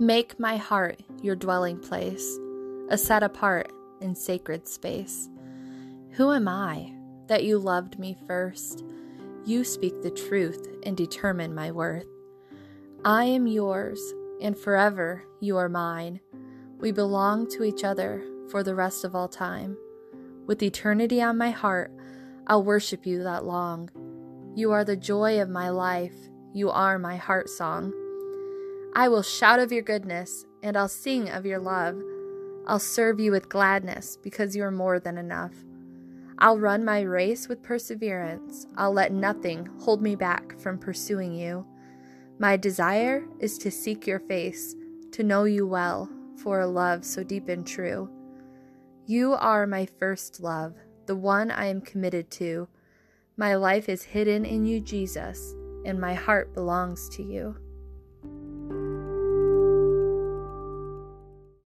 Make my heart your dwelling place, a set apart and sacred space. Who am I that you loved me first? You speak the truth and determine my worth. I am yours, and forever you are mine. We belong to each other for the rest of all time. With eternity on my heart, I'll worship you that long. You are the joy of my life. You are my heart song. I will shout of your goodness, and I'll sing of your love. I'll serve you with gladness because you are more than enough. I'll run my race with perseverance. I'll let nothing hold me back from pursuing you. My desire is to seek your face, to know you well, for a love so deep and true. You are my first love, the one I am committed to. My life is hidden in you, Jesus, and my heart belongs to you.